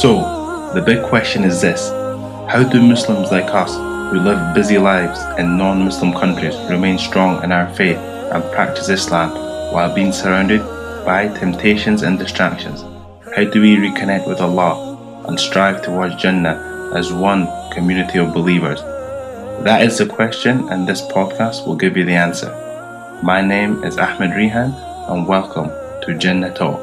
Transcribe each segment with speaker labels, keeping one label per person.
Speaker 1: So, the big question is this How do Muslims like us, who live busy lives in non Muslim countries, remain strong in our faith and practice Islam while being surrounded by temptations and distractions? How do we reconnect with Allah and strive towards Jannah as one community of believers? That is the question, and this podcast will give you the answer. My name is Ahmed Rihan, and welcome to Jannah Talk.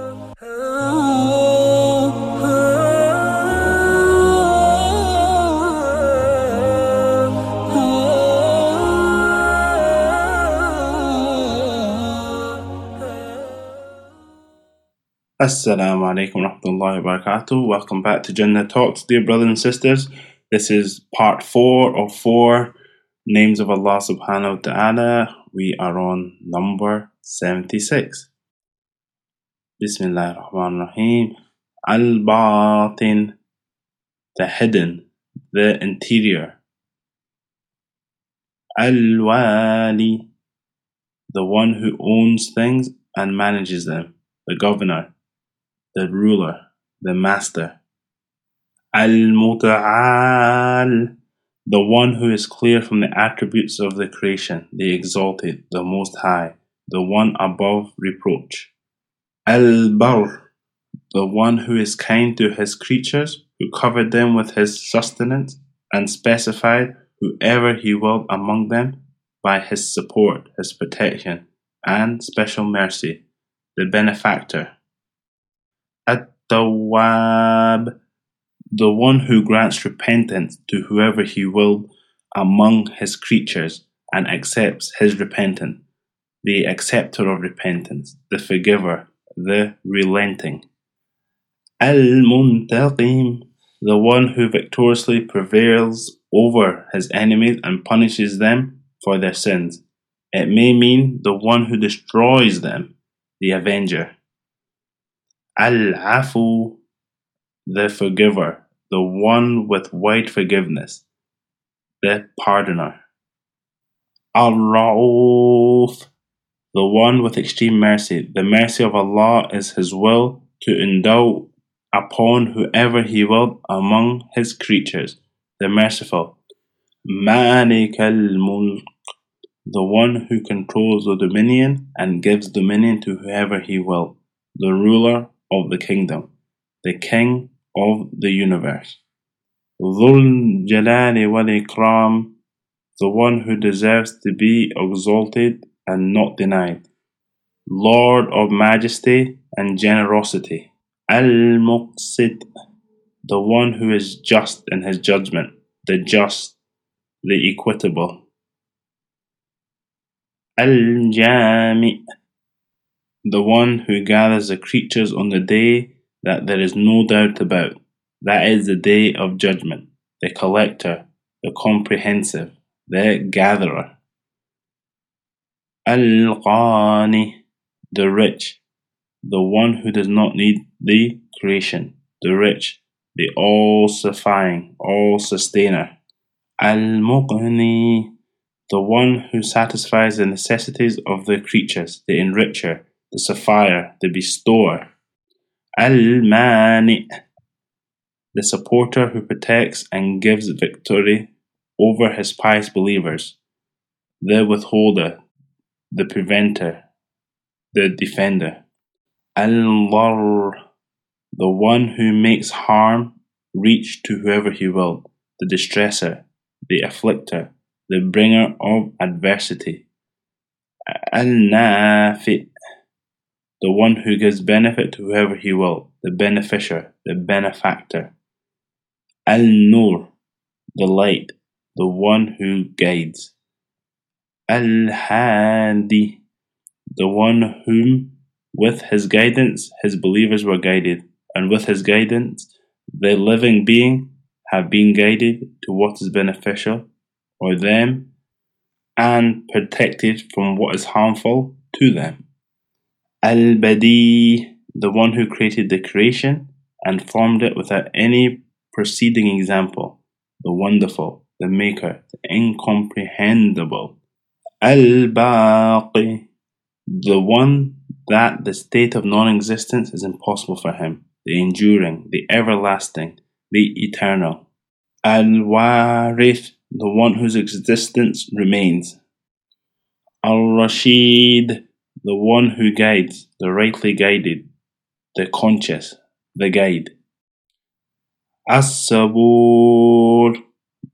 Speaker 1: Assalamu alaikum rahmatullahi wa barakatuh. Welcome back to Jannah Talks, dear brothers and sisters. This is part four of four names of Allah subhanahu wa ta'ala. We are on number 76. Bismillah ar-Rahman ar-Rahim. Al-Batin, the hidden, the interior. Al-Wali, the one who owns things and manages them, the governor. The ruler, the master. Al-Muta'al, the one who is clear from the attributes of the creation, the exalted, the most high, the one above reproach. Al-Bar, the one who is kind to his creatures, who covered them with his sustenance, and specified whoever he willed among them by his support, his protection, and special mercy, the benefactor, At-Tawwab, the one who grants repentance to whoever he will among his creatures and accepts his repentance, the acceptor of repentance, the forgiver, the relenting. Al-Muntaqim, the one who victoriously prevails over his enemies and punishes them for their sins. It may mean the one who destroys them, the avenger. Al-Afu, the forgiver, the one with wide forgiveness, the pardoner. Al-Ra'uf, the one with extreme mercy. The mercy of Allah is His will to endow upon whoever He will among His creatures, the merciful. Malik al-Mulk, the one who controls the dominion and gives dominion to whoever He will, the ruler of the kingdom, the king of the universe. Dhul Jalali wal Ikram, the one who deserves to be exalted and not denied. Lord of majesty and generosity. Al Muqsit, the one who is just in his judgment, the just, the equitable. Al Jami, the one who gathers the creatures on the day that there is no doubt about, that is the day of judgment, the collector, the comprehensive, the gatherer. Al-Ghani, the rich, the one who does not need the creation, the rich, the all-sufficing, all-sustainer. Al-Mughni, the one who satisfies the necessities of the creatures, the enricher, the sapphire, the bestower. Al-Mani, the supporter who protects and gives victory over his pious believers. The withholder, the preventer, the defender. Al-Lar, the one who makes harm reach to whoever he will, the distresser, the afflicter, the bringer of adversity. Al-Nafi, the one who gives benefit to whoever he will, the beneficiary, the benefactor. Al Nur, the light, the one who guides. Al Hadi, the one whom with his guidance his believers were guided, and with his guidance the living being have been guided to what is beneficial for them and protected from what is harmful to them. Al-Badi, the one who created the creation and formed it without any preceding example, the wonderful, the maker, the incomprehensible. Al-Baqi, the one that the state of non existence is impossible for him, the enduring, the everlasting, the eternal. Al Warith, the one whose existence remains. Al Rashid, the one who guides, the rightly guided, the conscious, the guide. As Sabur,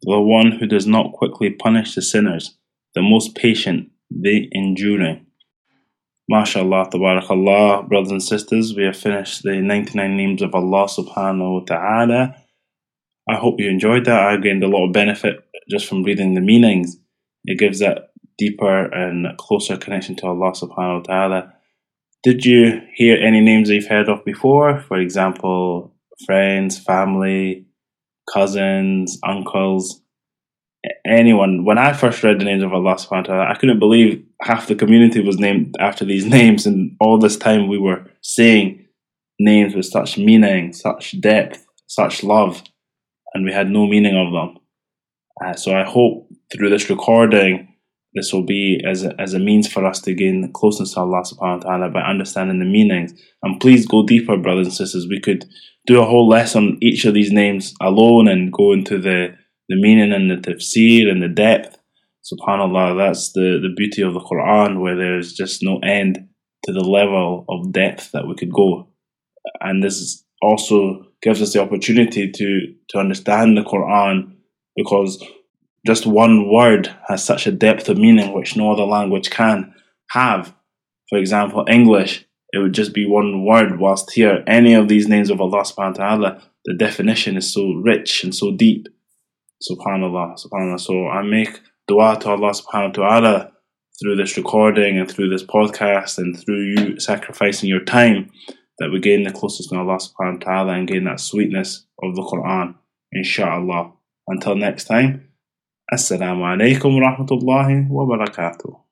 Speaker 1: the one who does not quickly punish the sinners, the most patient, the enduring. MashaAllah, tabarakallah, brothers and sisters, we have finished the 99 names of Allah subhanahu wa ta'ala. I hope you enjoyed that. I gained a lot of benefit just from reading the meanings. It gives that deeper and closer connection to Allah subhanahu wa ta'ala. Did you hear any names that you've heard of before? For example, friends, family, cousins, uncles, anyone. When I first read the names of Allah subhanahu wa ta'ala, I couldn't believe half the community was named after these names, and all this time we were saying names with such meaning, such depth, such love, and we had no meaning of them. Uh, so I hope through this recording, this will be as a, as a means for us to gain closeness to Allah subhanahu wa ta'ala by understanding the meanings. And please go deeper, brothers and sisters. We could do a whole lesson each of these names alone and go into the the meaning and the tafsir and the depth. Subhanallah, that's the, the beauty of the Quran where there's just no end to the level of depth that we could go. And this also gives us the opportunity to, to understand the Quran because just one word has such a depth of meaning which no other language can have. For example, English, it would just be one word, whilst here, any of these names of Allah subhanahu wa ta'ala, the definition is so rich and so deep. Subhanallah, subhanallah. So I make dua to Allah subhanahu wa ta'ala through this recording and through this podcast and through you sacrificing your time that we gain the closest to Allah subhanahu wa ta'ala and gain that sweetness of the Quran, inshallah. Until next time, Assalamu alaikum wa rahmatullahi wa barakatuh.